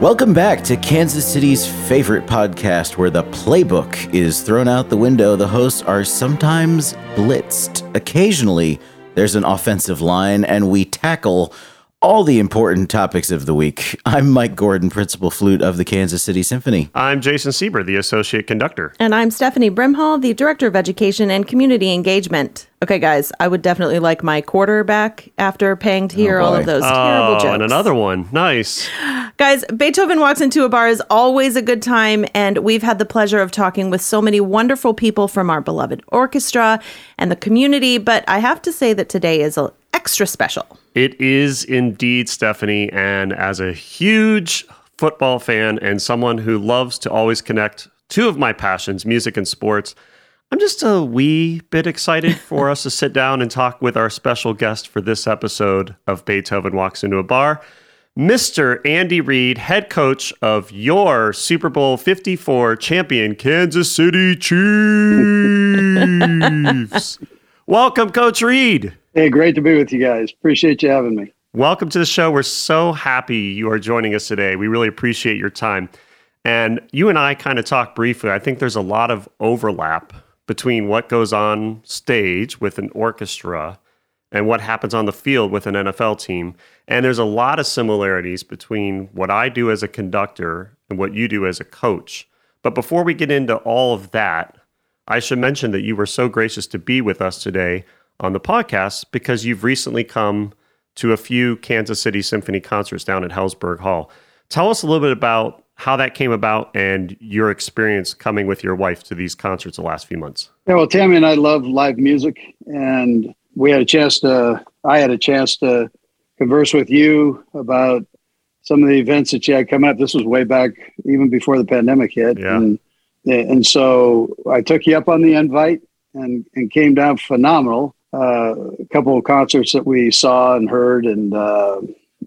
Welcome back to Kansas City's favorite podcast where the playbook is thrown out the window. The hosts are sometimes blitzed. Occasionally, there's an offensive line, and we tackle all the important topics of the week. I'm Mike Gordon, principal flute of the Kansas City Symphony. I'm Jason Seber, the associate conductor. And I'm Stephanie Brimhall, the director of education and community engagement. Okay, guys, I would definitely like my quarterback after paying to hear Oh, all of those terrible Oh, jokes. and another one. Nice. Guys, Beethoven Walks Into a Bar is always a good time, and we've had the pleasure of talking with so many wonderful people from our beloved orchestra and the community, but I have to say that today is a extra special. It is indeed, Stephanie. And as a huge football fan and someone who loves to always connect two of my passions, music and sports, I'm just a wee bit excited for us to sit down and talk with our special guest for this episode of Beethoven Walks Into a Bar. Mr. Andy Reid, head coach of your Super Bowl 54 champion Kansas City Chiefs. Welcome, Coach Reid. Hey, great to be with you guys. Appreciate you having me. Welcome to the show. We're so happy you are joining us today. We really appreciate your time. And you and I kind of talked briefly. I think there's a lot of overlap between what goes on stage with an orchestra and what happens on the field with an NFL team. And there's a lot of similarities between what I do as a conductor and what you do as a coach. But before we get into all of that, I should mention that you were so gracious to be with us today on the podcast because you've recently come to a few Kansas City Symphony concerts down at Helzberg Hall. Tell us a little bit about how that came about and your experience coming with your wife to these concerts the last few months. Yeah, well, Tammy and I love live music, and we had a chance to. I had a chance to converse with you about some of the events that you had coming up. This was way back, even before the pandemic hit, Yeah. and and so I took you up on the invite and and came down phenomenal. Uh, a couple of concerts that we saw and heard, and uh,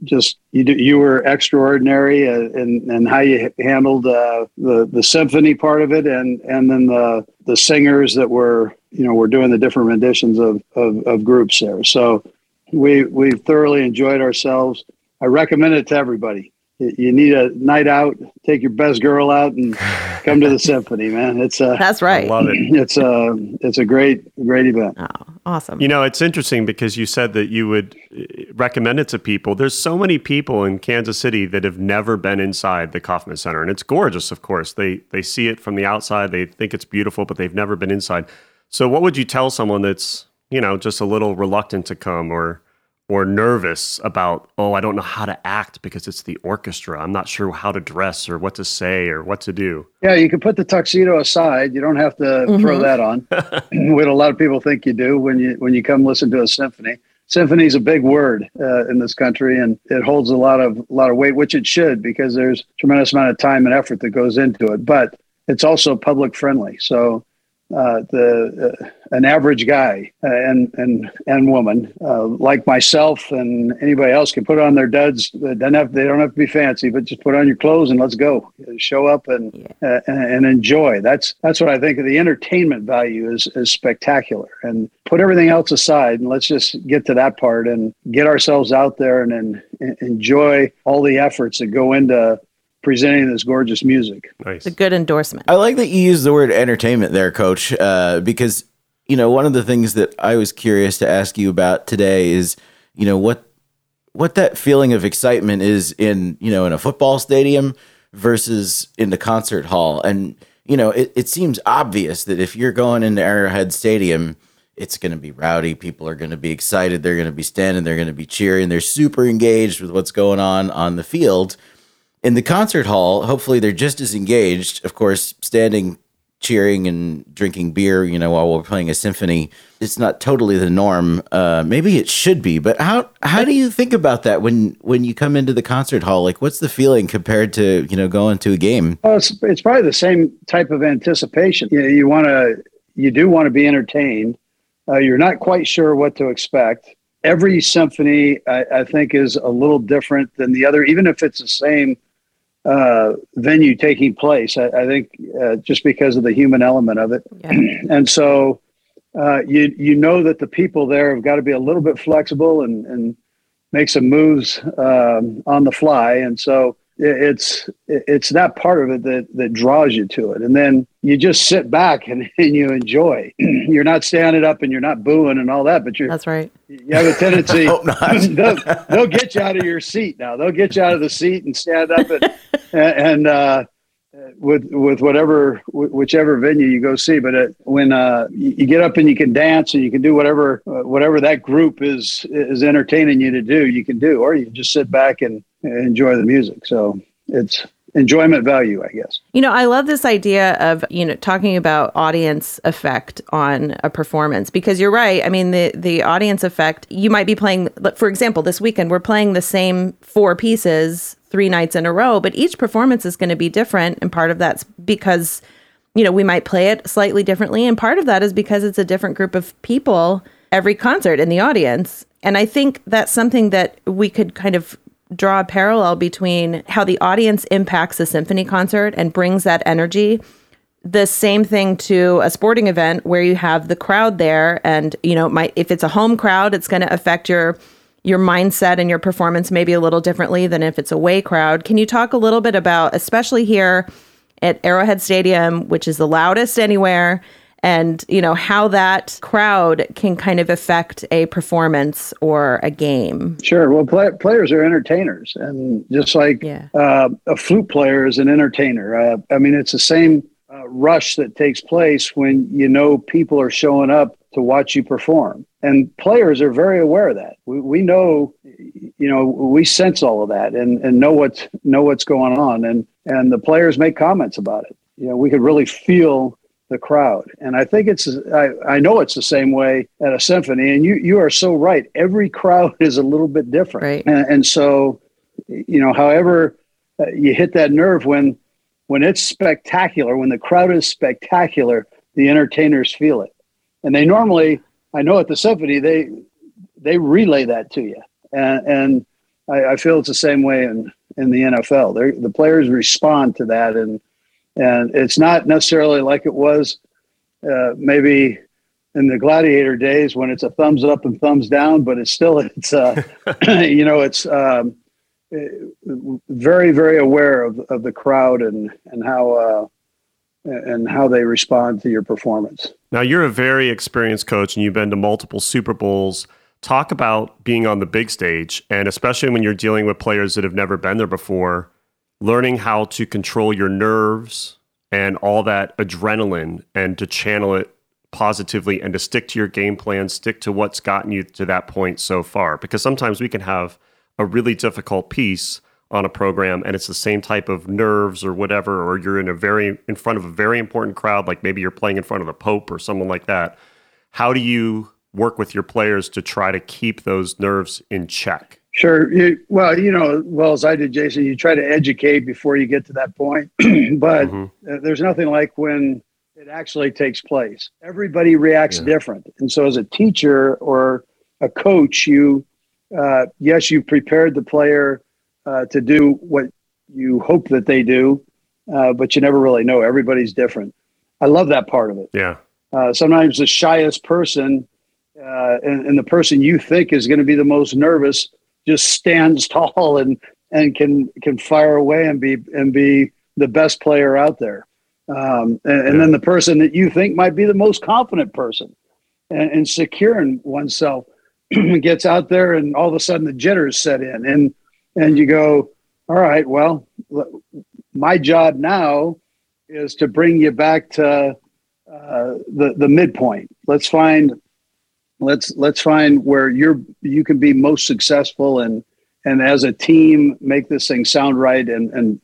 just you you were extraordinary uh, in, in how you handled uh, the the symphony part of it, and and then the the singers that were you know were doing the different renditions of of, of groups there. So we we thoroughly enjoyed ourselves. I recommend it to everybody. You you need a night out. Take your best girl out and come to the symphony, man. It's a That's I right. love it. it's a it's a great great event. Oh, awesome. You know, it's interesting because you said that you would uh, recommend it to people. There's so many people in Kansas City that have never been inside the Kauffman Center, and it's gorgeous. Of course, they they see it from the outside, they think it's beautiful, but they've never been inside. So, what would you tell someone that's you know just a little reluctant to come or or nervous about? Oh, I don't know how to act because it's the orchestra. I'm not sure how to dress or what to say or what to do. Yeah, you can put the tuxedo aside. You don't have to throw that on. what a lot of people think you do when you when you come listen to a symphony. Symphony is a big word uh, in this country, and it holds a lot of a lot of weight, which it should, because there's tremendous amount of time and effort that goes into it. But it's also public friendly, so uh, the uh, an average guy uh, and and and woman uh, like myself and anybody else can put on their duds. They don't have they don't have to be fancy, but just put on your clothes and let's go. Show up and uh, and, and enjoy. That's that's what I think. The entertainment value is is spectacular. And put everything else aside and let's just get to that part and get ourselves out there and, and enjoy all the efforts that go into presenting this gorgeous music. Nice. It's a good endorsement. I like that you use the word entertainment there, coach, uh, because, you know, one of the things that I was curious to ask you about today is, you know, what what that feeling of excitement is in, you know, in a football stadium versus in the concert hall. And, you know, it, it seems obvious that if you're going into Arrowhead Stadium, it's going to be rowdy. People are going to be excited. They're going to be standing. They're going to be cheering. They're super engaged with what's going on on the field. In the concert hall, hopefully they're just as engaged. Of course, standing, cheering, and drinking beer, you know, while we're playing a symphony. It's not totally the norm. Uh, maybe it should be. But how how do you think about that when when you come into the concert hall? Like, what's the feeling compared to you know going to a game? Well, it's, it's probably the same type of anticipation. You, you want to, you do want to be entertained. Uh, you're not quite sure what to expect. Every symphony, I, I think, is a little different than the other, even if it's the same uh, venue taking place. I, I think uh, just because of the human element of it, Yeah. and so uh, you you know that the people there have got to be a little bit flexible and and make some moves um, on the fly, and so it's it's that part of it that that draws you to it. And then you just sit back and, and you enjoy. You're not standing up and you're not booing and all that but you're that's right. you have a tendency they'll, they'll, get you out of your seat now. They'll get you out of the seat and stand up and and uh, with with whatever whichever venue you go see but it, when uh, you get up and you can dance and you can do whatever uh, whatever that group is is entertaining you to do you can do or you just sit back and enjoy the music. So it's enjoyment value, I guess. You know, I love this idea of, you know, talking about audience effect on a performance because you're right. I mean, the the audience effect, you might be playing for example, this weekend we're playing the same four pieces three nights in a row, but each performance is going to be different and part of that's because you know, we might play it slightly differently and part of that is because it's a different group of people every concert in the audience. And I think that's something that we could kind of draw a parallel between how the audience impacts a symphony concert and brings that energy the same thing to a sporting event where you have the crowd there and you know might if it's a home crowd it's going to affect your your mindset and your performance maybe a little differently than if it's a away crowd. Can you talk a little bit about especially here at arrowhead stadium which is the loudest anywhere and you know how that crowd can kind of affect a performance or a game? Sure. Well play, players are entertainers and just like yeah. uh, a flute player is an entertainer. Uh, i mean it's the same uh, rush that takes place when you know people are showing up to watch you perform and players are very aware of that we, we know you know we sense all of that and, and know what's know what's going on and and the players make comments about it you know we could really feel the crowd. And I think it's, I, I know it's the same way at a symphony. And you, you are so right. Every crowd is a little bit different. Right. And, and so, you know, however uh, you hit that nerve when, when it's spectacular, when the crowd is spectacular, the entertainers feel it. And they normally, I know at the symphony, they, they relay that to you. And, and I, I feel it's the same way in, in the NFL. They're, the players respond to that and, and it's not necessarily like it was uh, maybe in the gladiator days when it's a thumbs up and thumbs down but it's still it's uh, you know it's um, very very aware of, of the crowd and and how uh, and how they respond to your performance now you're a very experienced coach and you've been to multiple super bowls talk about being on the big stage and especially when you're dealing with players that have never been there before learning how to control your nerves and all that adrenaline and to channel it positively and to stick to your game plan, stick to what's gotten you to that point so far. Because sometimes we can have a really difficult piece on a program and it's the same type of nerves or whatever, or you're in a very in front of a very important crowd, like maybe you're playing in front of the Pope or someone like that. How do you work with your players to try to keep those nerves in check? Sure. You, well, you know, well as I did, Jason, you try to educate before you get to that point. but mm-hmm. uh, there's nothing like when it actually takes place. Everybody reacts yeah. different, and so as a teacher or a coach, you uh, yes, you prepared the player uh, to do what you hope that they do, uh, but you never really know. Everybody's different. I love that part of it. Yeah. Uh, sometimes the shyest person uh, and, and the person you think is going to be the most nervous just stands tall and and can can fire away and be and be the best player out there. Um, and, and, then the person that you think might be the most confident person and, and secure in oneself gets out there and all of a sudden the jitters set in and and you go all right well my job now is to bring you back to uh, the the midpoint let's find let's let's find where you're you can be most successful and and as a team make this thing sound right and and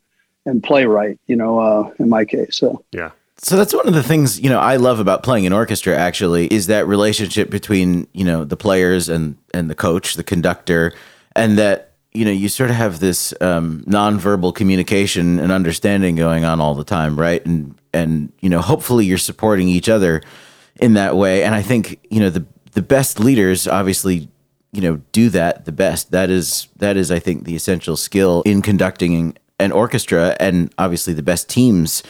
and play right you know uh in my case so yeah so that's one of the things you know I love about playing an orchestra. Actually, is that relationship between you know the players and and the coach, the conductor, and that you know you sort of have this um, nonverbal communication and understanding going on all the time, right? And and you know hopefully you're supporting each other in that way. And I think you know the the best leaders obviously you know do that the best that is that is i think the essential skill in conducting an orchestra and obviously the best teams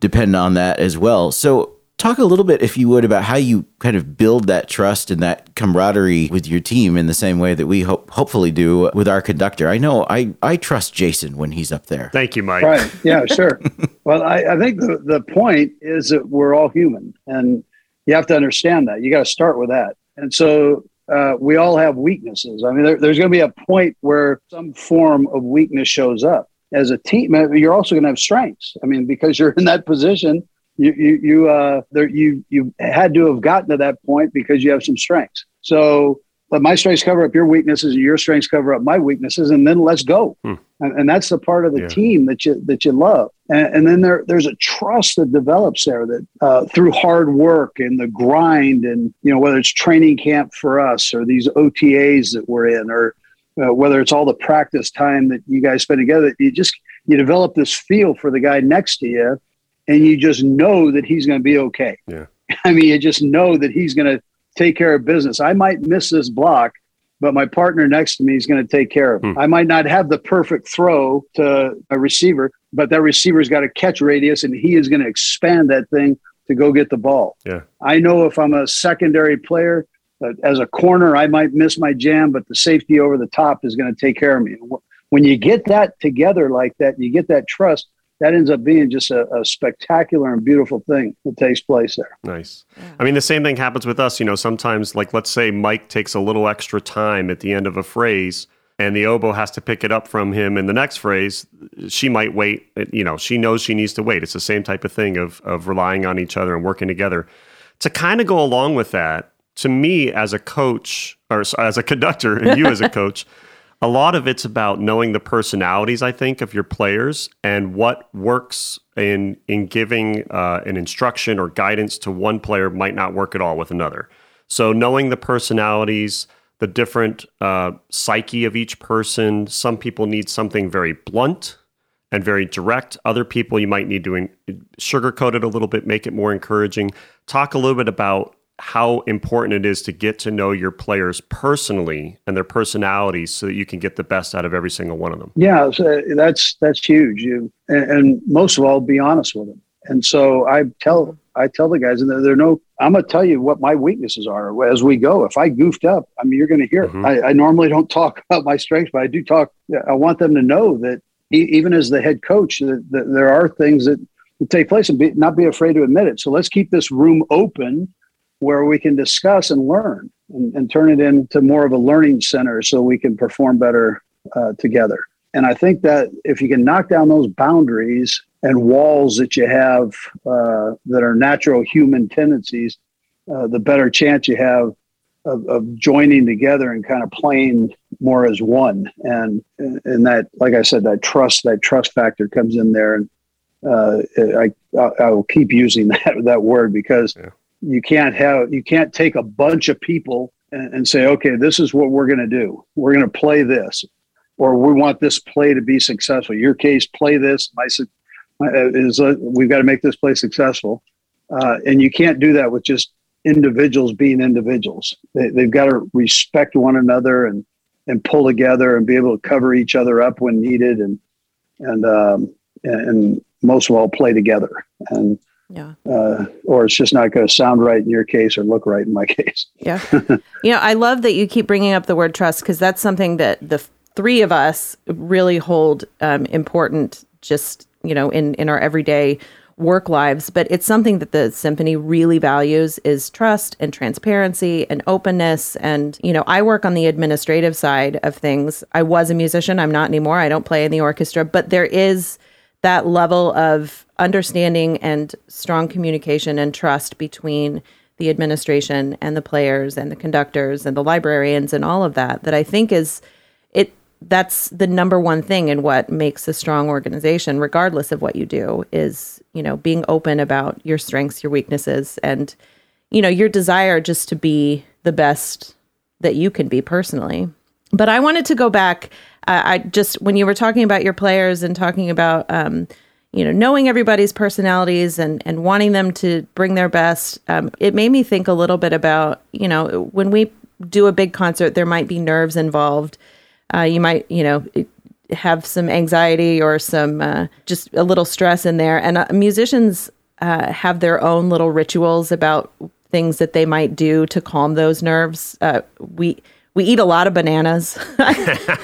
depend on that as well so talk a little bit, if you would, about how you kind of build that trust and that camaraderie with your team in the same way that we hope hopefully do with our conductor. I know I, I trust Jason when he's up there. Thank you, Mike. Right. Yeah, sure. well, I, I think the, the point is that we're all human and you have to understand that. You got to start with that. And so uh, we all have weaknesses. I mean, there, there's going to be a point where some form of weakness shows up. As a team, you're also going to have strengths. I mean, because you're in that position, you you you uh, there you you had to have gotten to that point because you have some strengths. So let my strengths cover up your weaknesses and your strengths cover up my weaknesses and then let's go hmm. and, and, that's the part of the yeah. team that you that you love and, and, then there there's a trust that develops there that uh, through hard work and the grind and you know whether it's training camp for us or these otas that we're in or uh, whether it's all the practice time that you guys spend together you just you develop this feel for the guy next to you and you just know that he's going to be okay yeah i mean you just know that he's going to take care of business. I might miss this block, but my partner next to me is going to take care of it. Hmm. I might not have the perfect throw to a receiver, but that receiver's got a catch radius and he is going to expand that thing to go get the ball. Yeah. I know if I'm a secondary player, uh, as a corner, I might miss my jam, but the safety over the top is going to take care of me. When you get that together like that, you get that trust, that ends up being just a, a, spectacular and beautiful thing that takes place there. Nice. I mean, the same thing happens with us. You know, sometimes, like, let's say Mike takes a little extra time at the end of a phrase and the oboe has to pick it up from him in the next phrase. She might wait. You know, she knows she needs to wait. It's the same type of thing of, of relying on each other and working together. To kind of go along with that, to me as a coach or as a conductor and you as a coach, a lot of it's about knowing the personalities i think of your players and what works in in giving uh, an instruction or guidance to one player might not work at all with another. So knowing the personalities the different uh, psyche of each person some people need something very blunt and very direct. Other people you might need to in- sugarcoat it a little bit make it more encouraging. Talk a little bit about how important it is to get to know your players personally and their personalities so that you can get the best out of every single one of them. Yeah, that's that's huge. You and, and, most of all, be honest with them. And so I tell I tell the guys, and there, are no. I'm gonna tell you what my weaknesses are as we go. If I goofed up, I mean, you're gonna hear. Mm-hmm. I, I, normally don't talk about my strengths, but I do talk. I want them to know that even as the head coach, that, that there are things that take place, and be, not be afraid to admit it. So let's keep this room open where we can discuss and learn and, and, turn it into more of a learning center so we can perform better uh, together. And I think that if you can knock down those boundaries and walls that you have uh, that are natural human tendencies, uh, the better chance you have of, of, joining together and kind of playing more as one. And and that, like I said, that trust that trust factor comes in there. And uh, I I will keep using that that word because. Yeah you can't have you can't take a bunch of people and, and say okay this is what we're going to do. We're going to play this or we want this play to be successful. Your case play this. My is uh, we've got to make this play successful. Uh, and you can't do that with just individuals being individuals. They, they've got to respect one another and and pull together and be able to cover each other up when needed and and um, and most of all play together. And yeah. Uh, or it's just not going to sound right in your case or look right in my case. Yeah. you know, I love that you keep bringing up the word trust because that's something that the three of us really hold um, important just, you know, in, in our everyday work lives. But it's something that the symphony really values is trust and transparency and openness. And, you know, I work on the administrative side of things. I was a musician. I'm not anymore. I don't play in the orchestra, but there is that level of understanding and strong communication and trust between the administration and the players and the conductors and the librarians and all of that that I think is it that's the number one thing in what makes a strong organization regardless of what you do is you know being open about your strengths your weaknesses and you know your desire just to be the best that you can be personally. But I wanted to go back uh, I just when you were talking about your players and talking about um, you know knowing everybody's personalities and and wanting them to bring their best, um, it made me think a little bit about you know when we do a big concert, there might be nerves involved. Uh, you might you know have some anxiety or some uh, just a little stress in there, and uh, musicians uh, have their own little rituals about things that they might do to calm those nerves. Uh, we we eat a lot of bananas.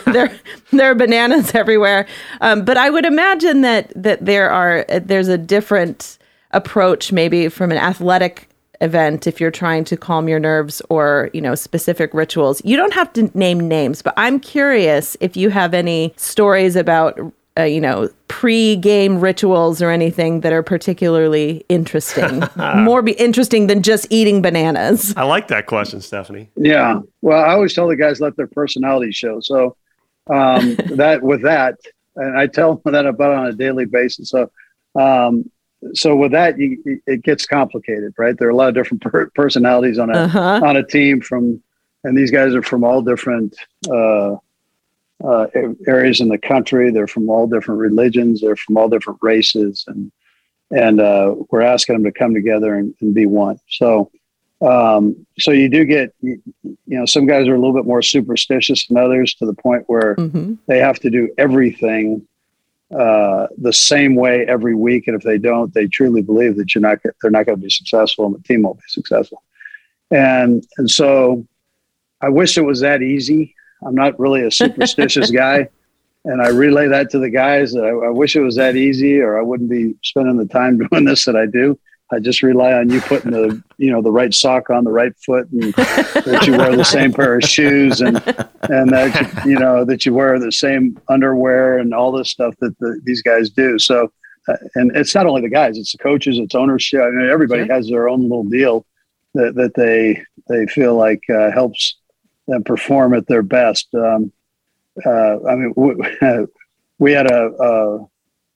there there are bananas everywhere. Um, but I would imagine that that there are there's a different approach maybe from an athletic event if you're trying to calm your nerves or you know specific rituals you don't have to name names but i'm curious if you have any stories about uh, you know pre-game rituals or anything that are particularly interesting more be interesting than just eating bananas I like that question, Stephanie. Yeah. Well, I always tell the guys let their personality show. So um, that with that, and I tell them that about on a daily basis. So, um, so with that, you, it gets complicated, right? There are a lot of different per- personalities on a Uh-huh. on a team from, and these guys are from all different uh, uh, areas in the country. They're from all different religions. They're from all different races, and and uh, we're asking them to come together and, and be one. So. Um, so you do get, you, know, some guys are a little bit more superstitious than others to the point where hmm they have to do everything uh, the same way every week, and if they don't, they truly believe that you're not they're not going to be successful, and the team won't be successful. And and so, I wish it was that easy. I'm not really a superstitious guy, and I relay that to the guys. That I, I wish it was that easy, or I wouldn't be spending the time doing this that I do. I just rely on you putting the you know the right sock on the right foot, and that you wear the same pair of shoes, and and that you know that you wear the same underwear and all this stuff that the, these guys do. So, uh, and it's not only the guys; it's the coaches, it's ownership. I mean, everybody Sure. has their own little deal that that they they feel like uh, helps them perform at their best. Um, uh, I mean, we, we had a, a,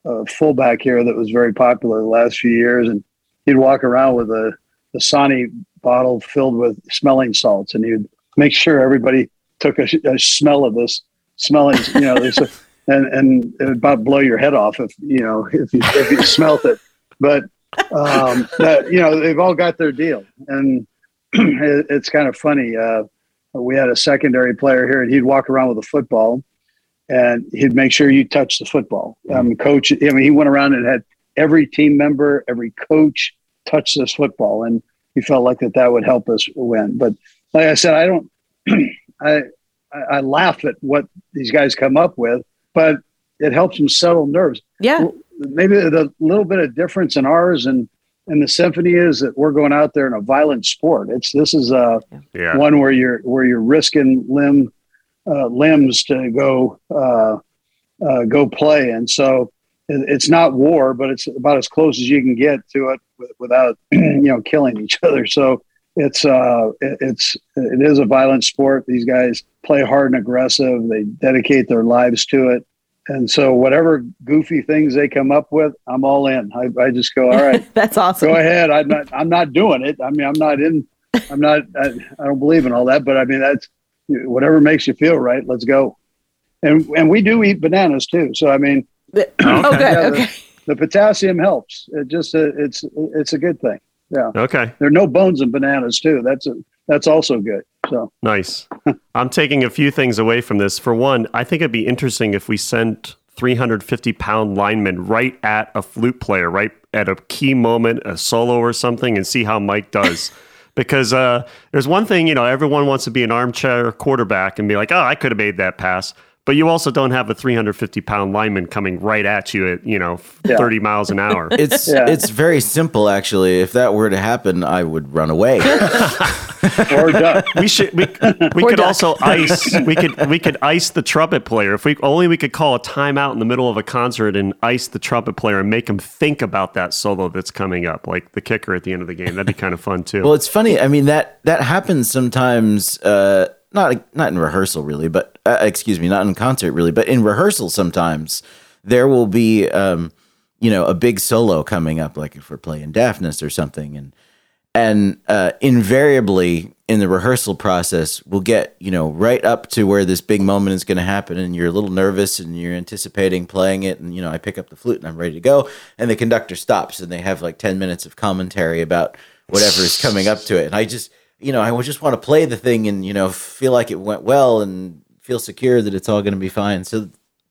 a fullback here that was very popular the last few years, and he'd walk around with a Sani bottle filled with smelling salts, and he'd make sure everybody took a, a smell of this smelling, you know, this, and and it would about blow your head off if you know if you if you smelt it. But um, that you know they've all got their deal, and it, it's kind of funny. Uh, we had a secondary player here, and he'd walk around with a football, and he'd make sure you touch the football. Um, coach, I mean, he went around and had every team member, every coach touch this football, and he felt like that that would help us win. But like I said, I don't. I I I laugh at what these guys come up with, but it helps them settle nerves. yeah Maybe the little bit of difference in ours and and the symphony is that we're going out there in a violent sport. It's this is a Yeah. one where you're where you're risking limb uh, limbs to go uh, uh, go play, and so it, it's not war, but it's about as close as you can get to it with, without you know killing each other. So it's uh, it, it's it is a violent sport. These guys play hard and aggressive. They dedicate their lives to it. And so, whatever goofy things they come up with, I'm all in. I, I just go, all right, that's awesome go ahead. I'm not. I'm not doing it. I mean, I'm not in. I'm not. I, I don't believe in all that. But I mean, that's whatever makes you feel right. Let's go. And and we do eat bananas too. So I mean, oh good Yeah, the- okay the potassium helps. It just uh, it's it's a good thing. Yeah, Okay. there are no bones in bananas too. That's a, that's also good. So Nice. I'm taking a few things away from this. For one, I think it'd be interesting if we sent 350 pound linemen right at a flute player, right at a key moment, a solo or something, and see how Mike does. because uh, there's one thing, you know, everyone wants to be an armchair quarterback and be like, oh, I could have made that pass. But you also don't have a 350 pound lineman coming right at you at, you know, 30 miles an hour. It's Yeah. it's very simple actually. If that were to happen, I would run away. or duck. we should we, we Poor could duck. also ice we could we could ice the trumpet player if we only we could call a timeout in the middle of a concert and ice the trumpet player and make him think about that solo that's coming up like the kicker at the end of the game that'd be kind of fun too well, it's funny. I mean that that happens sometimes. Uh, not not in rehearsal really, but uh, excuse me, not in concert really, but in rehearsal sometimes there will be um, you know a big solo coming up, like if we're playing Daphnis or something, and and uh, invariably in the rehearsal process we'll get you know right up to where this big moment is going to happen and you're a little nervous and you're anticipating playing it and you know i pick up the flute and i'm ready to go and the conductor stops and they have like 10 minutes of commentary about whatever is coming up to it and i just you know i would just want to play the thing and you know feel like it went well and feel secure that it's all going to be fine so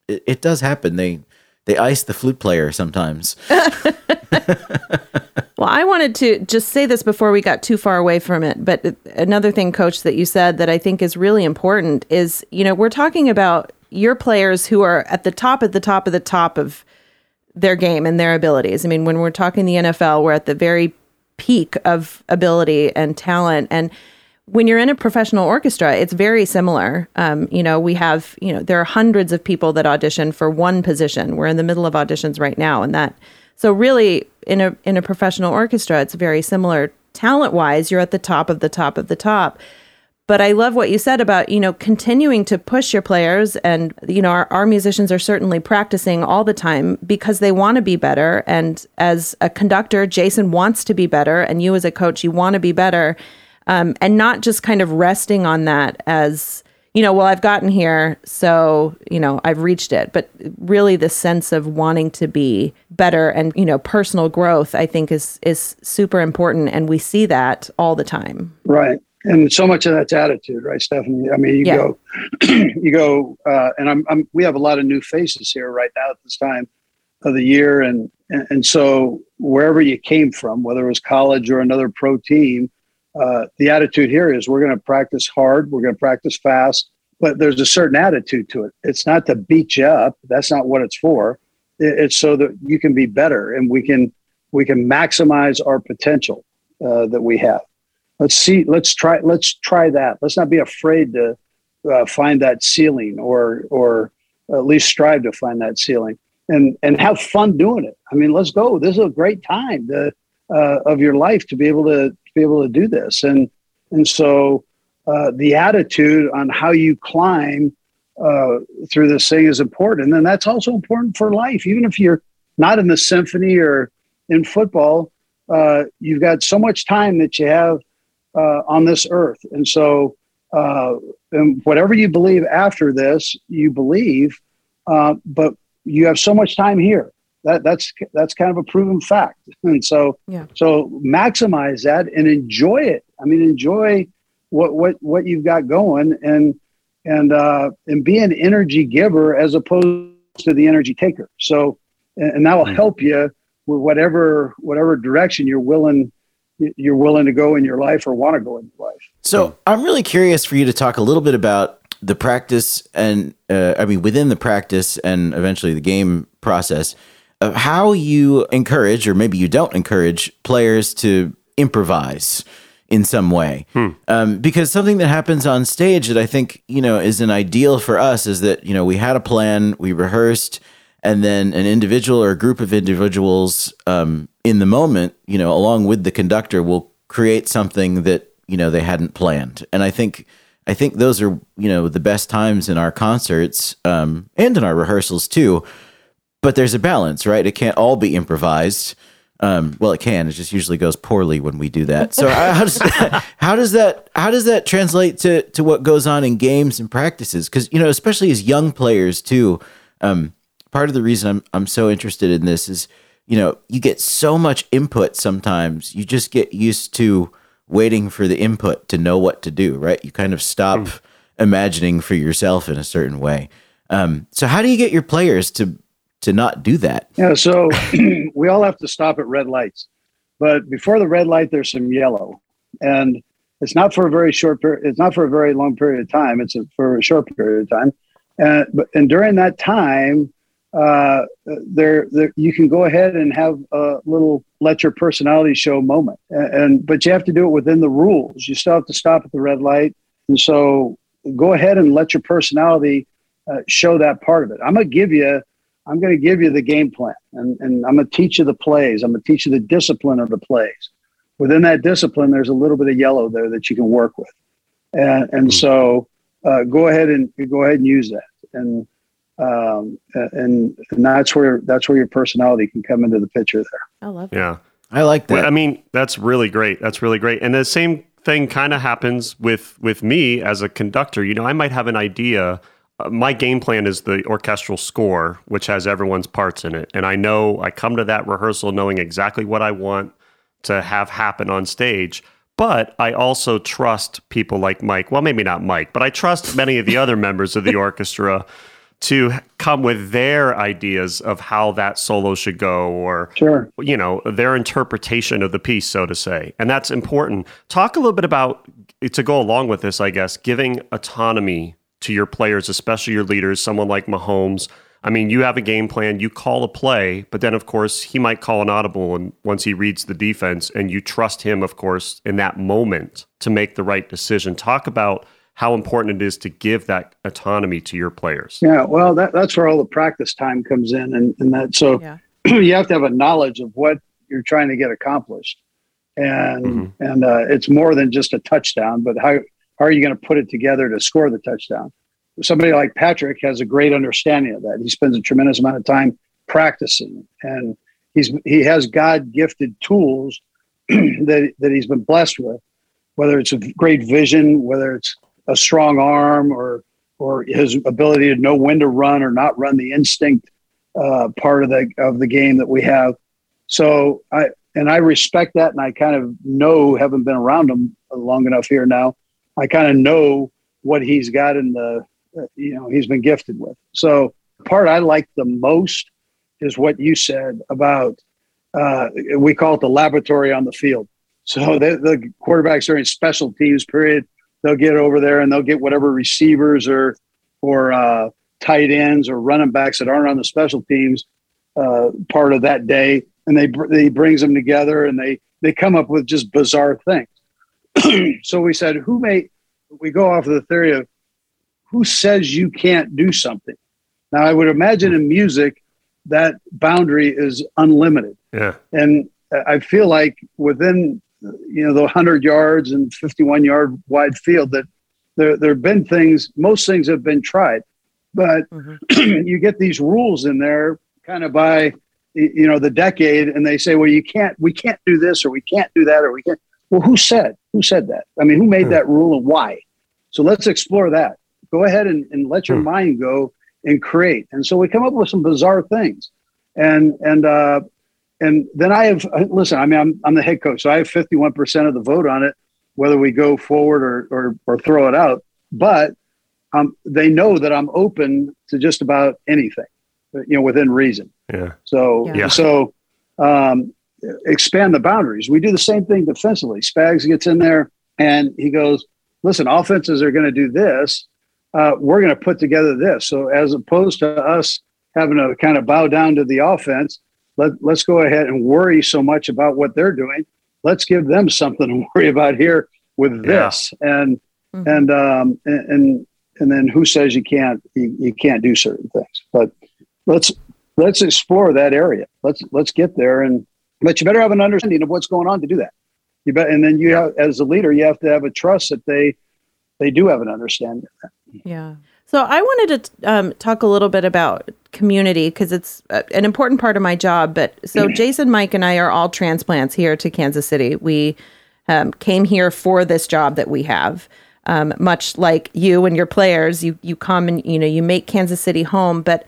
it, it does happen they they ice the flute player sometimes. Well, I wanted to just say this before we got too far away from it. But another thing, coach, that you said that I think is really important is, you know, we're talking about your players who are at the top, at the top of the top of their game and their abilities. I mean, when we're talking the NFL, we're at the very peak of ability and talent. And when you're in a professional orchestra, it's very similar. Um, you know, we have, you know, there are hundreds of people that audition for one position. We're in the middle of auditions right now, and that so really in a in a professional orchestra, it's very similar talent wise. You're at the top of the top of the top. But I love what you said about, you know, continuing to push your players. And, you know, our, our musicians are certainly practicing all the time because they want to be better. And as a conductor, Jason wants to be better. And you as a coach, you want to be better. Um, and not just kind of resting on that as, you know, well, I've gotten here, so, you know, I've reached it. But really the sense of wanting to be better and, you know, personal growth, I think is is super important. And we see that all the time. Right. And so much of that's attitude, right, Stephanie? I mean, you Yeah. go, you go, uh, and I'm, I'm, we have a lot of new faces here right now at this time of the year, and, and and so wherever you came from, whether it was college or another pro team, uh, the attitude here is we're going to practice hard, we're going to practice fast, but there's a certain attitude to it. It's not to beat you up. That's not what it's for. It- It's so that you can be better, and we can we can maximize our potential uh, that we have let's see let's try let's try that. Let's not be afraid to uh, find that ceiling or or at least strive to find that ceiling. And and have fun doing it. I mean let's go. This is a great time to, uh, of your life to be able to, to be able to do this. And and so uh, the attitude on how you climb uh, through this thing is important. And that's also important for life. Even if you're not in the symphony or in football uh, you've got so much time that you have uh, on this earth. And so, uh, and whatever you believe after this, you believe, uh, but you have so much time here. That that's that's kind of a proven fact. And so, Yeah. so maximize that and enjoy it. I mean, enjoy what what what you've got going, and and uh, and be an energy giver as opposed to the energy taker. So, and, and that will Mm. help you with whatever whatever direction you're willing you're willing to go in your life or want to go in your life. So I'm really curious for you to talk a little bit about the practice and uh, I mean within the practice and eventually the game process of how you encourage or maybe you don't encourage players to improvise in some way um, because something that happens on stage that I think you know is an ideal for us is that you know we had a plan we rehearsed and then an individual or a group of individuals um, in the moment, you know, along with the conductor, will create something that you know they hadn't planned. And I think I think those are you know the best times in our concerts um, and in our rehearsals too. But there's a balance, right? It can't all be improvised. Um, well, it can. It just usually goes poorly when we do that. So how does how does that how does that translate to to what goes on in games and practices? Because you know, especially as young players too. Um, part of the reason I'm I'm so interested in this is you know you get so much input sometimes you just get used to waiting for the input to know what to do right? You kind of stop imagining for yourself in a certain way. Um, so how do you get your players to to not do that? Yeah, so we all have to stop at red lights, but before the red light, there's some yellow, and it's not for a very short period. It's not for a very long period of time. It's a, for a short period of time, and but and during that time, uh, there, there you can go ahead and have a little let your personality show moment, and, and but you have to do it within the rules. You still have to stop at the red light, and so go ahead and let your personality uh, show that part of it. I'm gonna give you. I'm going to give you the game plan and, and I'm going to teach you the plays. I'm going to teach you the discipline of the plays. Within that discipline, there's a little bit of yellow there that you can work with. And, and so uh, go ahead and go ahead and use that. And, um, and, and that's where, that's where your personality can come into the picture there. I love that. Yeah. i like that Well, I mean, that's really great. That's really great. And the same thing kind of happens with with me as a conductor. You know, I might have an idea. Uh, my game plan is the orchestral score, which has everyone's parts in it, and I know I come to that rehearsal knowing exactly what I want to have happen on stage. But I also trust people like Mike. Well, maybe not Mike, but I trust many of the other members of the orchestra to come with their ideas of how that solo should go or sure. you know their interpretation of the piece so to say. And that's important. Talk a little bit about to go along with this i guess giving autonomy to your players especially your leaders someone like mahomes. I mean you have a game plan you call a play but then of course he might call an audible and once he reads the defense and you trust him of course in that moment to make the right decision. Talk about how important it is to give that autonomy to your players. Yeah, well, that, that's where all the practice time comes in, and, and that so yeah. you have to have a knowledge of what you're trying to get accomplished, and mm-hmm. and uh, it's more than just a touchdown, but how how are you going to put it together to score the touchdown? Somebody like Patrick has a great understanding of that. He spends a tremendous amount of time practicing, and he's he has God gifted tools that that he's been blessed with, whether it's a great vision, whether it's a strong arm or or his ability to know when to run or not run the instinct uh, part of the of the game that we have. So I and I respect that, and I kind of know, having been around him long enough here now, I kind of know what he's got in the you know he's been gifted with. So the part I like the most is what you said about uh, we call it the laboratory on the field. So the, the quarterbacks during special teams period they'll get over there and they'll get whatever receivers or or uh, tight ends or running backs that aren't on the special teams uh, part of that day, and they they brings them together and they they come up with just bizarre things. so we said, who may we go off of the theory of who says you can't do something? Now I would imagine in music that boundary is unlimited. Yeah, and I feel like within you know, the 100 yards and 51 yard wide field that there, there have been things, most things have been tried, but mm-hmm. you get these rules in there kind of by, you know, the decade and they say, well, you can't, we can't do this or we can't do that or we can't. Well, who said, who said that? I mean, who made mm-hmm. that rule and why? So let's explore that. Go ahead and, and let your mm-hmm. mind go and create. And so we come up with some bizarre things. And, and, uh, and then I have listen. I mean, I'm I'm the head coach, so I have 51 percent of the vote on it, whether we go forward or or, or throw it out. But um, they know that I'm open to just about anything, you know, within reason. Yeah. So yeah. so um, expand the boundaries. We do the same thing defensively. Spags gets in there and he goes, "Listen, offenses are going to do this. Uh, we're going to put together this." So as opposed to us having to kind of bow down to the offense let, let's go ahead and worry so much about what they're doing. Let's give them something to worry about here with this. Yeah. And, mm-hmm. and, um, and, and, and then who says you can't, you, you can't do certain things, but let's, let's explore that area. Let's, let's get there. And, but you better have an understanding of what's going on to do that. You bet. And then you yeah. have, as a leader, you have to have a trust that they, they do have an understanding of that. Yeah. So I wanted to um, talk a little bit about community because it's uh, an important part of my job. But so Jason, Mike, and I are all transplants here to Kansas City. We um, came here for this job that we have. Um, much like you and your players, you you come and you know you make Kansas City home. But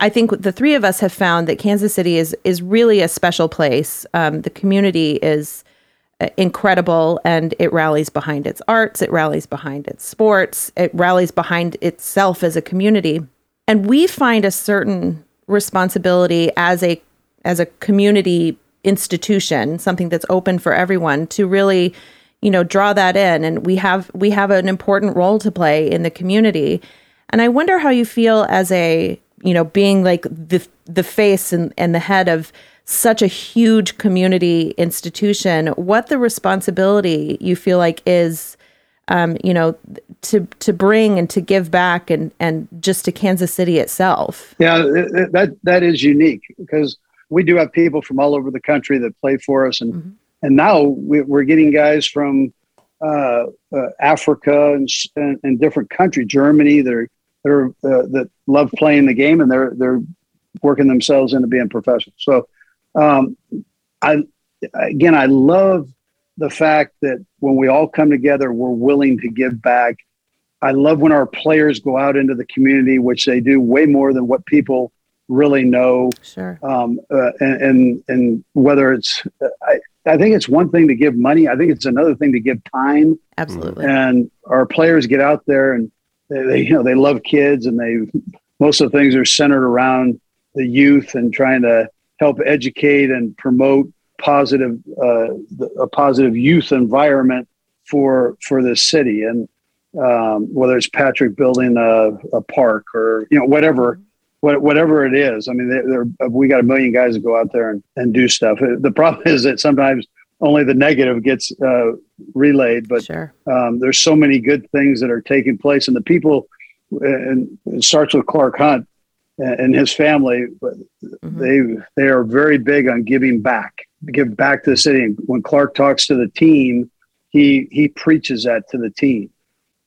I think the three of us have found that Kansas City is is really a special place. Um, the community is Uh, incredible and it rallies behind its arts, it rallies behind its sports, it rallies behind itself as a community. And we find a certain responsibility as a as a community institution, something that's open for everyone to really, you know, draw that in and we have we have an important role to play in the community. And I wonder how you feel as a, you know, being like the the face and, and the head of such a huge community institution, what the responsibility you feel like is um, you know, to to bring and to give back and and just to Kansas City itself. Yeah, that that is unique because we do have people from all over the country that play for us, and mm-hmm. and now we're getting guys from uh, uh, Africa and, and, and different countries, Germany, that are that are uh, that love playing the game, and they're they're working themselves into being professionals. So, um, I again, I love the fact that when we all come together, we're willing to give back. I love when our players go out into the community, which they do way more than what people really know. Sure. Um, uh, and, and, and whether it's, I, I think it's one thing to give money. I think it's another thing to give time. Absolutely. And our players get out there and they, they you know, they love kids and they most of the things are centered around the youth and trying to help educate and promote positive uh, a positive youth environment for for this city and um, whether it's Patrick building a, a, park or you know whatever what, whatever it is. I mean, they're, they're, we got a million guys that go out there and, and do stuff. The problem is that sometimes only the negative gets uh, relayed, but sure. um, there's so many good things that are taking place, and the people. And it starts with Clark Hunt and his family. But mm-hmm. they they are very big on giving back, give back to the city. When Clark talks to the team, he he preaches that to the team.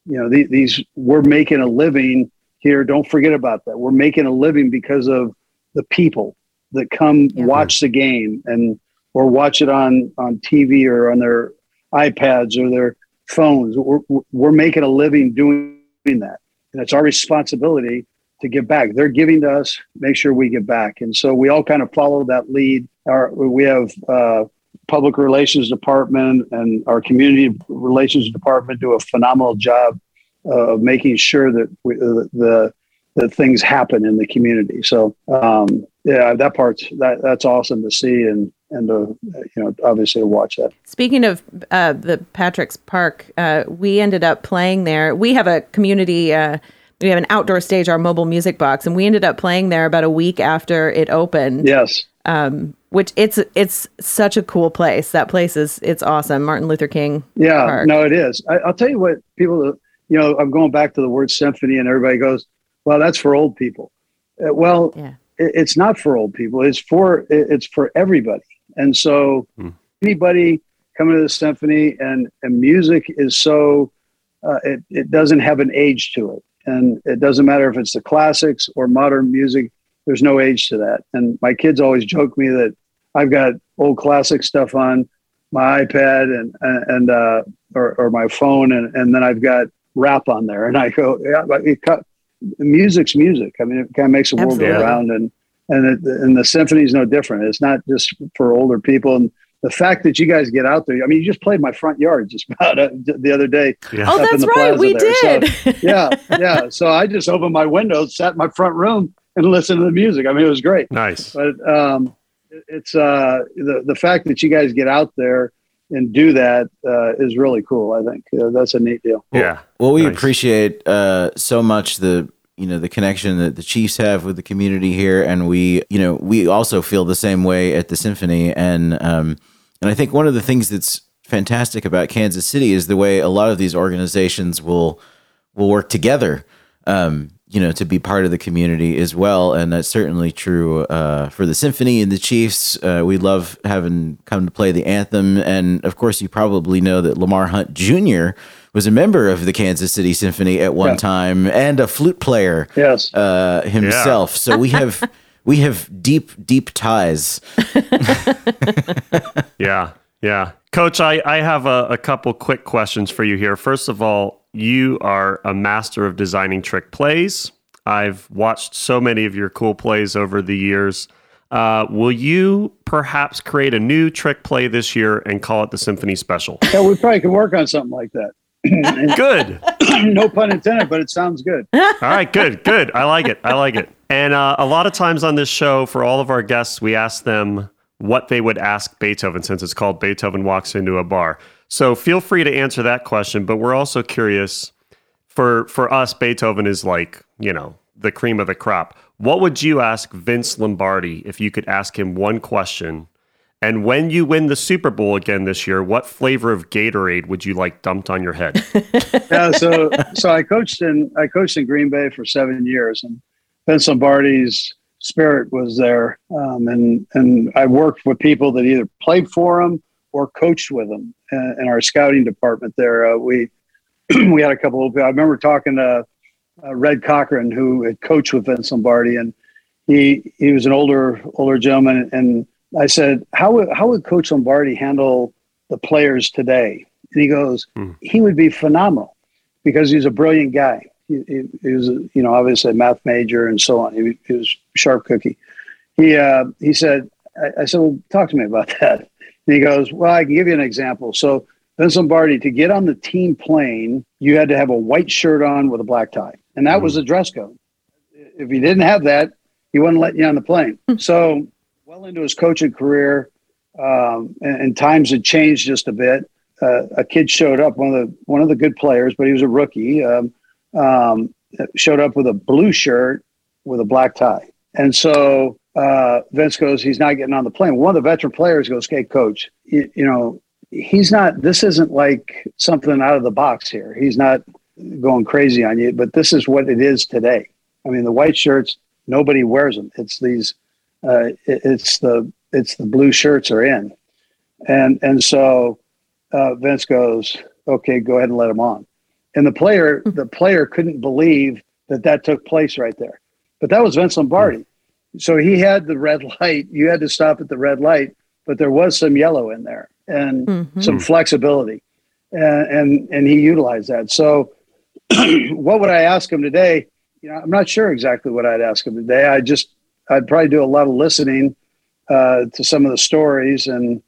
You know, the, these we're making a living here. Don't forget about that. We're making a living because of the people that come yeah. watch the game and or watch it on on TV or on their iPads or their phones. We're, we're making a living doing that, and it's our responsibility to give back. They're giving to us. Make sure we give back, and so we all kind of follow that lead. Our we have. Uh, public relations department and our community relations department do a phenomenal job of making sure that we, uh, the that things happen in the community. So um, yeah, that part's that that's awesome to see and and to you know obviously to watch that. Speaking of uh, the Patrick's Park, uh, we ended up playing there. We have a community. We have an outdoor stage, our mobile music box, and we ended up playing there about a week after it opened. Yes. Um, which it's it's such a cool place. That place is it's awesome. Martin Luther King. Yeah, Park. no, it is. I, will tell you what people. You know, I'm going back to the word symphony, and everybody goes, "Well, that's for old people." Uh, well, yeah. it, it's not for old people. It's for it, it's for everybody. And so, hmm. anybody coming to the symphony, and and music is so uh, it it doesn't have an age to it, and it doesn't matter if it's the classics or modern music there's no age to that. And my kids always joke me that I've got old classic stuff on my iPad and and uh, or, or my phone, and, and then I've got rap on there, and I go, yeah, it, music's music. I mean, it kind of makes the world go around, and and it, and the symphony is no different. It's not just for older people, and the fact that you guys get out there. I mean, you just played my front yard just about uh, the other day. Yeah. Oh, that's right, we there. did. So, yeah, yeah. So I just opened my window, sat in my front room, and listened to the music. I mean, it was great. Nice. But um, it's uh, the the fact that you guys get out there and do that uh, is really cool. I think uh, that's a neat deal. Yeah. Well, we nice. appreciate uh, so much the you know the connection that the Chiefs have with the community here, and we you know we also feel the same way at the Symphony, and um, and I think one of the things that's fantastic about Kansas City is the way a lot of these organizations will will work together. Um, you know, to be part of the community as well. And that's certainly true uh, for the symphony and the Chiefs. Uh, we love having come to play the anthem. And of course, you probably know that Lamar Hunt Jr. was a member of the Kansas City Symphony at one yeah. time and a flute player yes. Uh, himself. Yeah. So we have. we have deep, deep ties. yeah, yeah. Coach, I, I have a, a couple quick questions for you here. First of all, you are a master of designing trick plays. I've watched so many of your cool plays over the years. Uh, will you perhaps create a new trick play this year and call it the Symphony Special? Yeah, we probably could work on something like that. good. no pun intended, but it sounds good. All right, good, good. I like it. I like it. And uh, a lot of times on this show, for all of our guests, we ask them what they would ask Beethoven since it's called Beethoven Walks Into a Bar. So feel free to answer that question, but we're also curious for for us Beethoven is like, you know, the cream of the crop. What would you ask Vince Lombardi if you could ask him one question? And when you win the Super Bowl again this year, what flavor of Gatorade would you like dumped on your head? yeah, so so I coached in I coached in Green Bay for seven years, and Vince Lombardi's spirit was there, um, and and I worked with people that either played for him or coached with him uh, in our scouting department. There, uh, we we had a couple of. I remember talking to uh, Red Cochran, who had coached with Vince Lombardi, and he he was an older older gentleman. And I said, how would how would Coach Lombardi handle the players today? And he goes, hmm. he would be phenomenal because he's a brilliant guy. He, he, he, was, you know, obviously a math major and so on. He, he was sharp cookie. He uh, he said, I, I said, well, talk to me about that. And he goes, Well, I can give you an example. So, Vince Lombardi, to get on the team plane, you had to have a white shirt on with a black tie. And that mm-hmm. was the dress code. if he didn't have that, he wouldn't let you on the plane. so, well into his coaching career, um, and, and, times had changed just a bit. Uh, a kid showed up, one of the one of the good players, but he was a rookie. Um, um, showed up with a blue shirt with a black tie, and so uh, Vince goes, "He's not getting on the plane." One of the veteran players goes, "Hey, coach, you, you know, he's not. This isn't like something out of the box here. He's not going crazy on you, but this is what it is today. I mean, the white shirts, nobody wears them. It's these, uh, it, it's the it's the blue shirts are in, and and so uh, Vince goes, okay, go ahead and let him on, and the player the player couldn't believe that that took place right there, but that was Vince Lombardi, so he had the red light. You had to stop at the red light, but there was some yellow in there and mm-hmm. some flexibility, and, and and he utilized that. So, what would I ask him today? You know, I'm not sure exactly what I'd ask him today. I just I'd probably do a lot of listening uh, to some of the stories and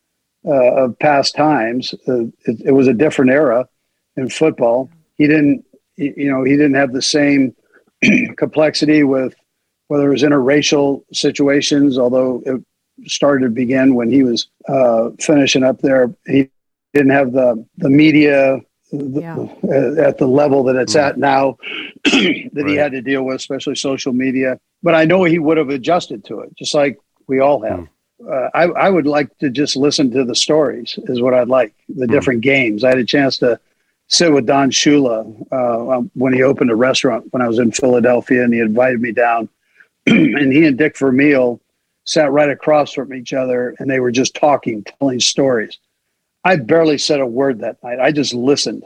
uh, of past times. Uh, it, it, was a different era in football. He didn't, you know, he didn't have the same complexity with whether it was interracial situations. Although it started to begin when he was uh, finishing up there, he didn't have the the media. Yeah. The, at the level that it's at now, that right. he had to deal with, especially social media. But I know he would have adjusted to it, just like we all have. Hmm. Uh, I, I would like to just listen to the stories, is what I'd like. The mm. different games. I had a chance to sit with Don Shula uh, um, when he opened a restaurant when I was in Philadelphia, and he invited me down. and he and Dick Vermeil sat right across from each other, and they were just talking, telling stories. I barely said a word that night. I just listened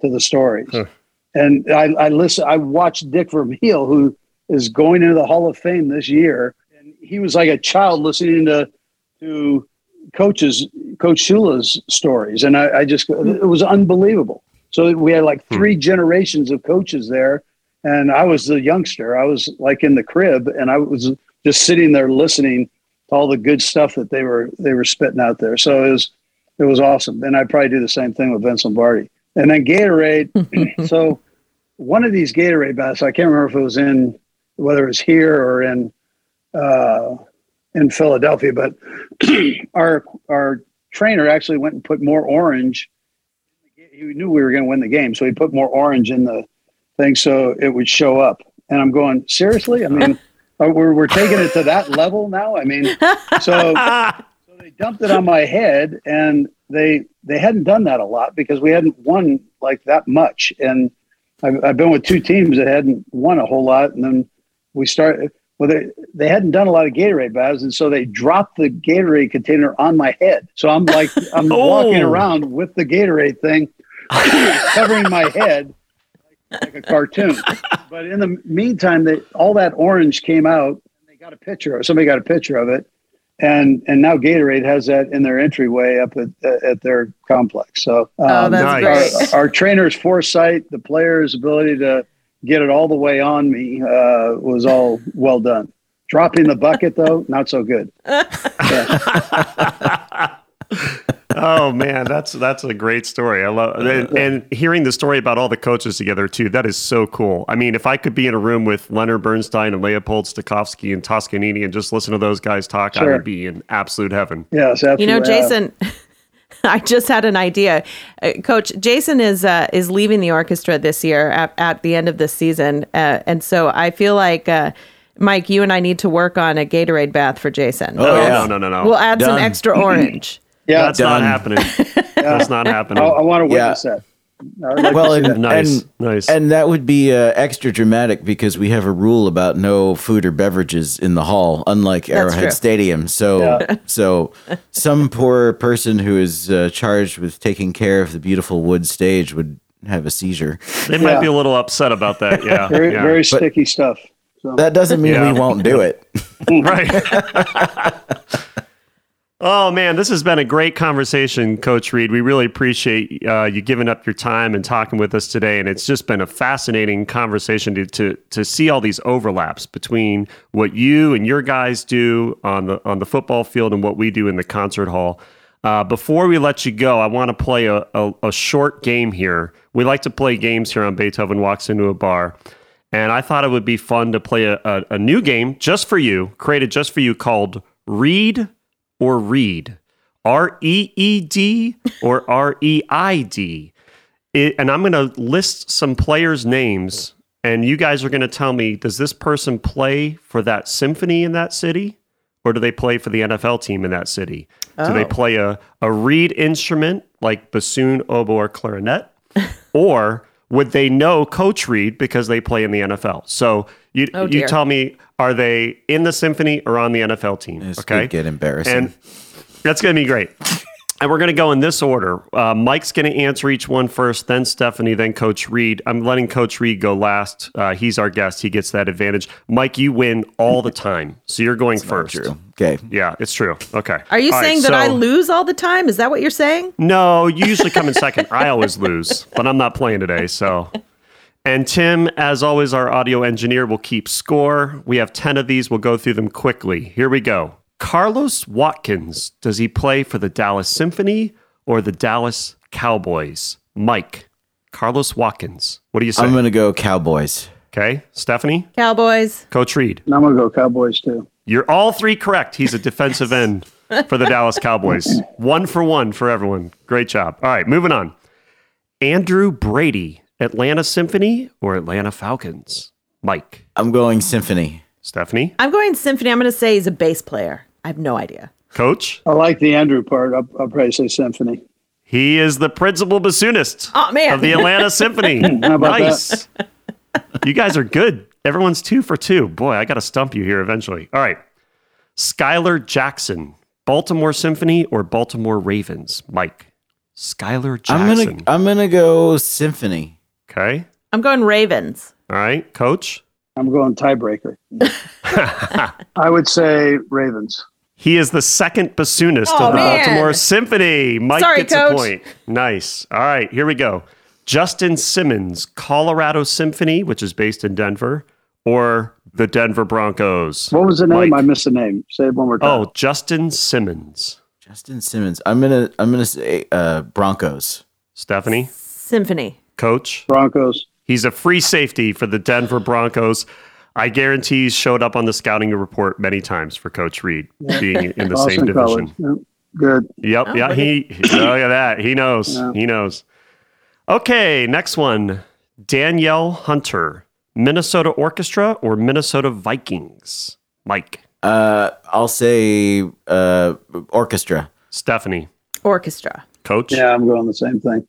to the stories, huh. and I, I listened. I watched Dick Vermeil, who is going into the Hall of Fame this year And he was like a child listening to to coaches coach shula's stories and I, I, just it was unbelievable so we had like three hmm. generations of coaches there and i was the youngster i was like in the crib and i was just sitting there listening to all the good stuff that they were they were spitting out there so it was it was awesome and i'd probably do the same thing with vince lombardi and then gatorade so one of these gatorade baths i can't remember if it was in whether it was here or in uh, in Philadelphia, but our our trainer actually went and put more orange. He knew we were going to win the game, so he put more orange in the thing so it would show up. And I'm going seriously. I mean, we're we're taking it to that level now. I mean, so so they dumped it on my head, and they they hadn't done that a lot because we hadn't won like that much. And I've, I've been with two teams that hadn't won a whole lot, and then we started well, they, they hadn't done a lot of Gatorade baths, and so they dropped the Gatorade container on my head. So I'm like, I'm oh. walking around with the Gatorade thing covering my head like, like, a cartoon. But in the meantime, they, all that orange came out. And they got a picture. or Somebody got a picture of it, and and now Gatorade has that in their entryway up at at their complex. So oh, um, oh, that's nice. our, our trainer's foresight, the players' ability to get it all the way on me uh, was all well done. Dropping the bucket though, not so good. oh man, that's that's a great story. I love and, and, hearing the story about all the coaches together too. That is so cool. I mean, if I could be in a room with Leonard Bernstein and Leopold Stokowski and Toscanini and just listen to those guys talk, sure. I would be in absolute heaven. Yes, absolutely. You know, Jason. I just had an idea, uh, Coach. Jason is uh, is leaving the orchestra this year at, at the end of this season, uh, and so I feel like. Uh, Mike, you and I need to work on a Gatorade bath for Jason. Oh, yeah. no, no, no, no. We'll add Done. some extra orange. Yeah, that's Done. not happening. That's not happening. I, I want to witness yeah. that. Like well, and, nice, and, nice. And that would be uh, extra dramatic because we have a rule about no food or beverages in the hall, unlike Arrowhead Stadium. So, yeah. so some poor person who is uh, charged with taking care of the beautiful wood stage would have a seizure. They might yeah. be a little upset about that. Yeah, very, yeah. very sticky but stuff. So. That doesn't mean we won't do it. right. Oh man, this has been a great conversation, Coach Reid. We really appreciate uh, you giving up your time and talking with us today, and it's just been a fascinating conversation to, to to see all these overlaps between what you and your guys do on the on the football field and what we do in the concert hall. Uh, before we let you go, I want to play a, a, a short game here. We like to play games here on Beethoven Walks Into a Bar. And I thought it would be fun to play a, a, a new game just for you, created just for you called Read or Read. R E E D or R E I D. And I'm going to list some players' names, and you guys are going to tell me does this person play for that symphony in that city, or do they play for the NFL team in that city? Do they Oh. play a, a reed instrument like bassoon, oboe, or clarinet? or would they know Coach Reid because they play in the NFL? So you, Oh, you tell me, are they in the symphony or on the NFL team? This okay. could get embarrassing. And that's going to be great. And we're going to go in this order. Uh, Mike's going to answer each one first, then Stephanie, then Coach Reid. I'm letting Coach Reid go last. Uh, he's our guest. He gets that advantage. Mike, you win all the time. So you're going first. True. Okay. Yeah, it's true. Okay. Are you All right, saying that I lose all the time? Is that what you're saying? No, you usually come in second. I always lose, but I'm not playing today. So. And Tim, as always, our audio engineer will keep score. We have 10 of these. We'll go through them quickly. Here we go. Carlos Watkins, does he play for the Dallas Symphony or the Dallas Cowboys? Mike, Carlos Watkins. What do you say? I'm gonna go Cowboys. okay. Stephanie, Cowboys. Coach Reid. And I'm going to go Cowboys too. You're all three correct. He's a defensive end for the Dallas Cowboys. One for one for everyone. Great job. All right, moving on. Andrew Brady, Atlanta Symphony or Atlanta Falcons? Mike, I'm going Symphony. Stephanie, I'm going symphony. I'm going to say he's a bass player. I have no idea. Coach. I like the Andrew part. I'll, I'll probably say symphony. He is the principal bassoonist Oh man. of the Atlanta Symphony. How about nice. you guys are good. Everyone's two for two. Boy, I got to stump you here eventually. All right. Skylar Jackson, Baltimore Symphony or Baltimore Ravens? Mike. Skylar I'm Jackson. gonna I'm gonna go Symphony. Okay. I'm going Ravens. All right, coach. I'm going tiebreaker. I would say Ravens. He is the second bassoonist Oh, of the man. Baltimore Symphony. Mike Sorry, gets Coach. a point. Nice. All right, here we go. Justin Simmons, Colorado Symphony, which is based in Denver, or the Denver Broncos. What was the name? Mike. I missed the name. Say it one more time. Oh, Justin Simmons. Justin Simmons. I'm gonna I'm gonna say uh, Broncos. Stephanie, Symphony. Coach. Broncos. He's a free safety for the Denver Broncos. I guarantee he's showed up on the scouting report many times for Coach Reid being in the same Boston College. division. Yep. Good. Yep. yeah. He, he- look at that. He knows. He knows. Okay. Next one. Danielle Hunter, Minnesota Orchestra or Minnesota Vikings? Mike, Uh, I'll say uh, orchestra. Stephanie, Orchestra. Coach. Yeah, I'm going the same thing.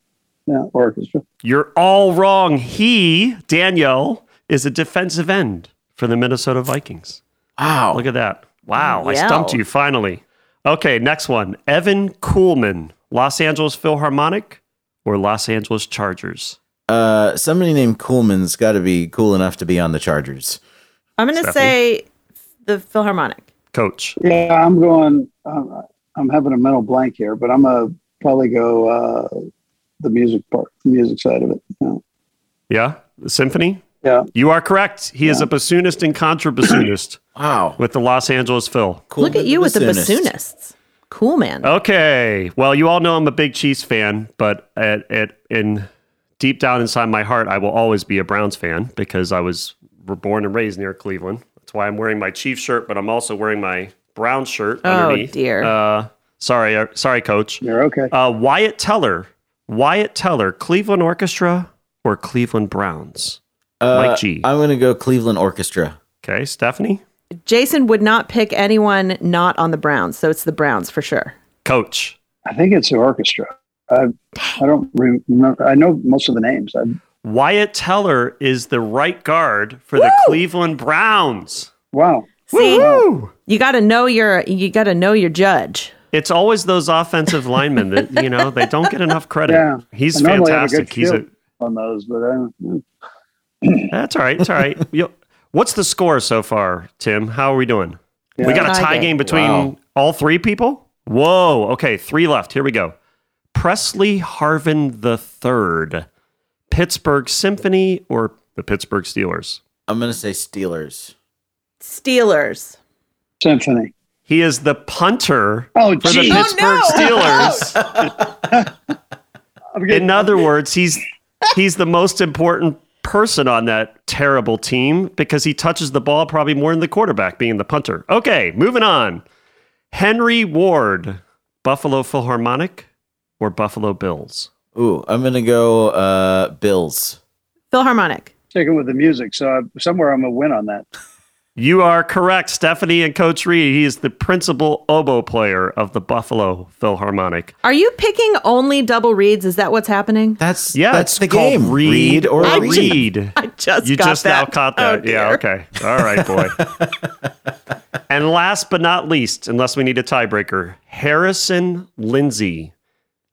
Yeah, orchestra. You're all wrong. He, Daniel, is a defensive end for the Minnesota Vikings. Wow. Look at that. Wow. I stumped you finally. Okay. Next one. Evan Kuhlmann, Los Angeles Philharmonic or Los Angeles Chargers? Uh, somebody named Coolman's got to be cool enough to be on the Chargers. I'm going to say the Philharmonic. Coach. Yeah, I'm going. Um, I'm having a mental blank here, but I'm gonna probably go uh, the music part, the music side of it. Yeah. Yeah, the symphony. yeah. You are correct. He is a bassoonist and contrabassoonist Wow. with the Los Angeles Phil. Cool Look at you with the bassoonists. Cool man. Okay. Well, you all know I'm a big Chiefs fan, but at, at in deep down inside my heart, I will always be a Browns fan because I was born and raised near Cleveland. That's why I'm wearing my Chiefs shirt, but I'm also wearing my Brown shirt Oh, underneath. Oh dear. Uh, sorry, uh, sorry, Coach. You're okay. Uh, Wyatt Teller, Wyatt Teller, Cleveland Orchestra or Cleveland Browns? Uh, Mike G. I'm gonna go Cleveland Orchestra. Okay, Stephanie, Jason would not pick anyone not on the Browns, so it's the Browns for sure. Coach. I think it's the orchestra. I I don't re- remember. I know most of the names. I, Wyatt Teller is the right guard for the Cleveland Browns. wow. See, Woo! you got to know your you got to know your judge. It's always those offensive linemen that you know they don't get enough credit. Yeah. He's I a fantastic. He's a on those, but I, uh, that's all right. It's all right. You- What's the score so far, Tim? How are we doing? We got a Tie tie game. game between Wow. all three people. Whoa. Okay, three left. Here we go. Pressley Harvin the Third, Pittsburgh Symphony or the Pittsburgh Steelers. I'm gonna say Steelers. Steelers. symphony. He is the punter Oh, for the. Pittsburgh Steelers. I'm getting- In other words, he's he's the most important person on that terrible team because he touches the ball probably more than the quarterback, being the punter. Okay, moving on. Henry Ward, Buffalo Philharmonic or Buffalo Bills? Ooh, I'm gonna go uh, Bills. Philharmonic. Sticking with the music, so I, somewhere I'm gonna win on that. You are correct, Stephanie and Coach Reid. He is the principal oboe player of the Buffalo Philharmonic. Are you picking only double reeds? Is that what's happening? That's Yeah, that's the called game. Read, or I ju- read. I just you got just now that. caught Oh, that. yeah, okay. All right, boy. and last but not least, unless we need a tiebreaker, Harrison Lindsay,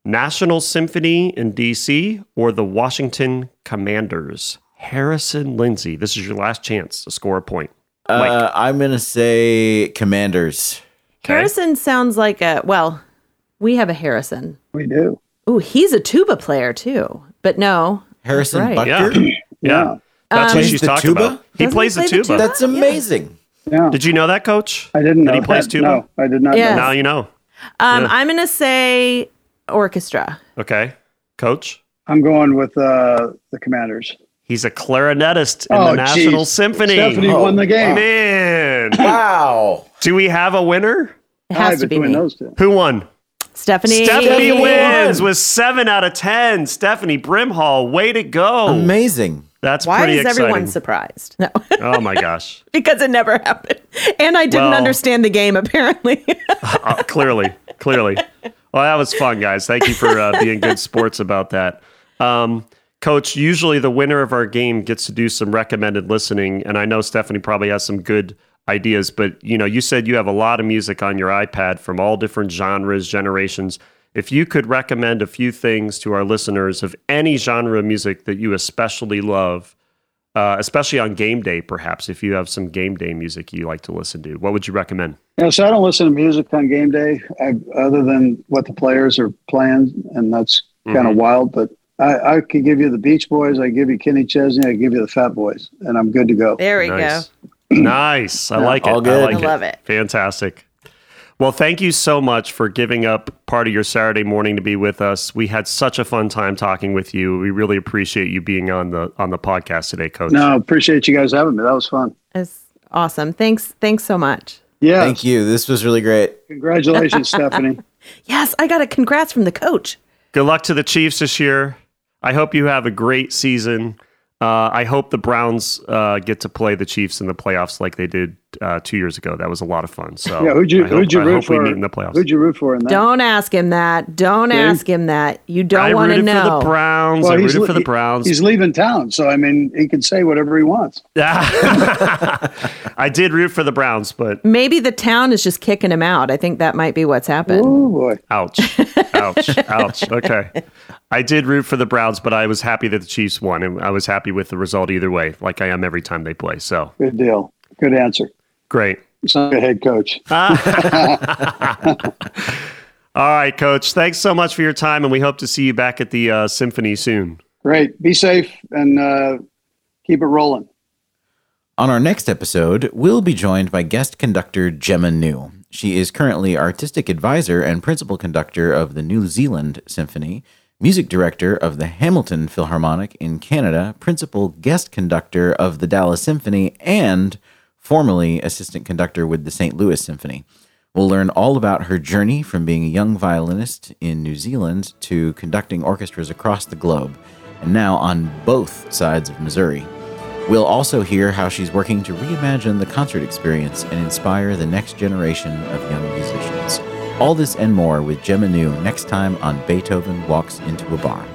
National Symphony in DC or the Washington Commanders? Harrison Lindsay. This is your last chance to score a point. Mike. Uh, I'm gonna say Commanders. Harrison sounds like a well. We have a Harrison. We do. Ooh, he's a tuba player too. But no, Harrison right. Butker. Yeah. Yeah. That's what Plays she's talking tuba? about. He Doesn't plays he the play the tuba. tuba? That's amazing. Yeah. Did you know that, coach? I didn't know he plays that. tuba? No, I did not. Yes. know. Now you know. um, Yeah. I'm gonna say orchestra. Okay. Coach? I'm going with uh, the Commanders. He's a clarinetist in Oh, the National geez. Symphony. Stephanie Oh, won the game. Man. Wow. Do we have a winner? It has to be between me. those two. Who won? Stephanie. Stephanie Stephanie wins won. with seven out of 10. Stephanie Brimhall, way to go. Amazing. That's Why pretty is exciting. everyone surprised? No, oh my gosh. because it never happened, and I didn't Well- understand the game apparently. Uh, clearly, clearly. Well, that was fun, guys. Thank you for uh, being good sports about that. Um, Coach, usually the winner of our game gets to do some recommended listening, and I know Stephanie probably has some good ideas. But you know, you said you have a lot of music on your iPad from all different genres, generations. If you could recommend a few things to our listeners of any genre of music that you especially love, uh, especially on game day, perhaps if you have some game day music you like to listen to, what would you recommend? Yeah, so I don't listen to music on game day, I, other than what the players are playing, and that's kind Mm-hmm. of wild. But I, I could give you the Beach Boys, I give you Kenny Chesney, I give you the Fat Boys, and I'm good to go. there we Nice. go. nice. I like it. all good. I like I love it. Fantastic. Well, thank you so much for giving up part of your Saturday morning to be with us. We had such a fun time talking with you. We really appreciate you being on the on the podcast today, Coach. No, appreciate you guys having me. That was fun. It's awesome. Thanks. Thanks so much. Yeah, Thank you. This was really great. congratulations, Stephanie. Yes, I got a congrats from the coach. Good luck to the Chiefs this year. I hope you have a great season. Uh, I hope the Browns uh, get to play the Chiefs in the playoffs like they did uh, two years ago. That was a lot of fun. So Yeah, who'd you I hope, who'd you I root hope for? we meet in the playoffs. Who'd you root for in that? Don't ask him that. Don't See? ask him that. You don't want to rooted for know. the Browns. I rooted le- for the Browns. He's leaving town, so I mean, he can say whatever he wants. Yeah, I did root for the Browns, but Maybe the town is just kicking him out. I think that might be what's happened. Oh boy, ouch, ouch, ouch. Okay. I did root for the Browns, but I was happy that the Chiefs won, and I was happy with the result either way, like I am every time they play. So good deal. Good answer. Great. Sound like a head coach. All right, Coach. Thanks so much for your time, and we hope to see you back at the uh, Symphony soon. Great. Be safe and uh, keep it rolling. On our next episode, we'll be joined by guest conductor Gemma New. She is currently artistic advisor and principal conductor of the New Zealand Symphony, music director of the Hamilton Philharmonic in Canada, principal guest conductor of the Dallas Symphony, and formerly assistant conductor with the St. Louis Symphony. We'll learn all about her journey from being a young violinist in New Zealand to conducting orchestras across the globe, and now on both sides of Missouri. We'll also hear how she's working to reimagine the concert experience and inspire the next generation of young musicians. All this and more with Gemma New next time on Beethoven Walks into a Bar.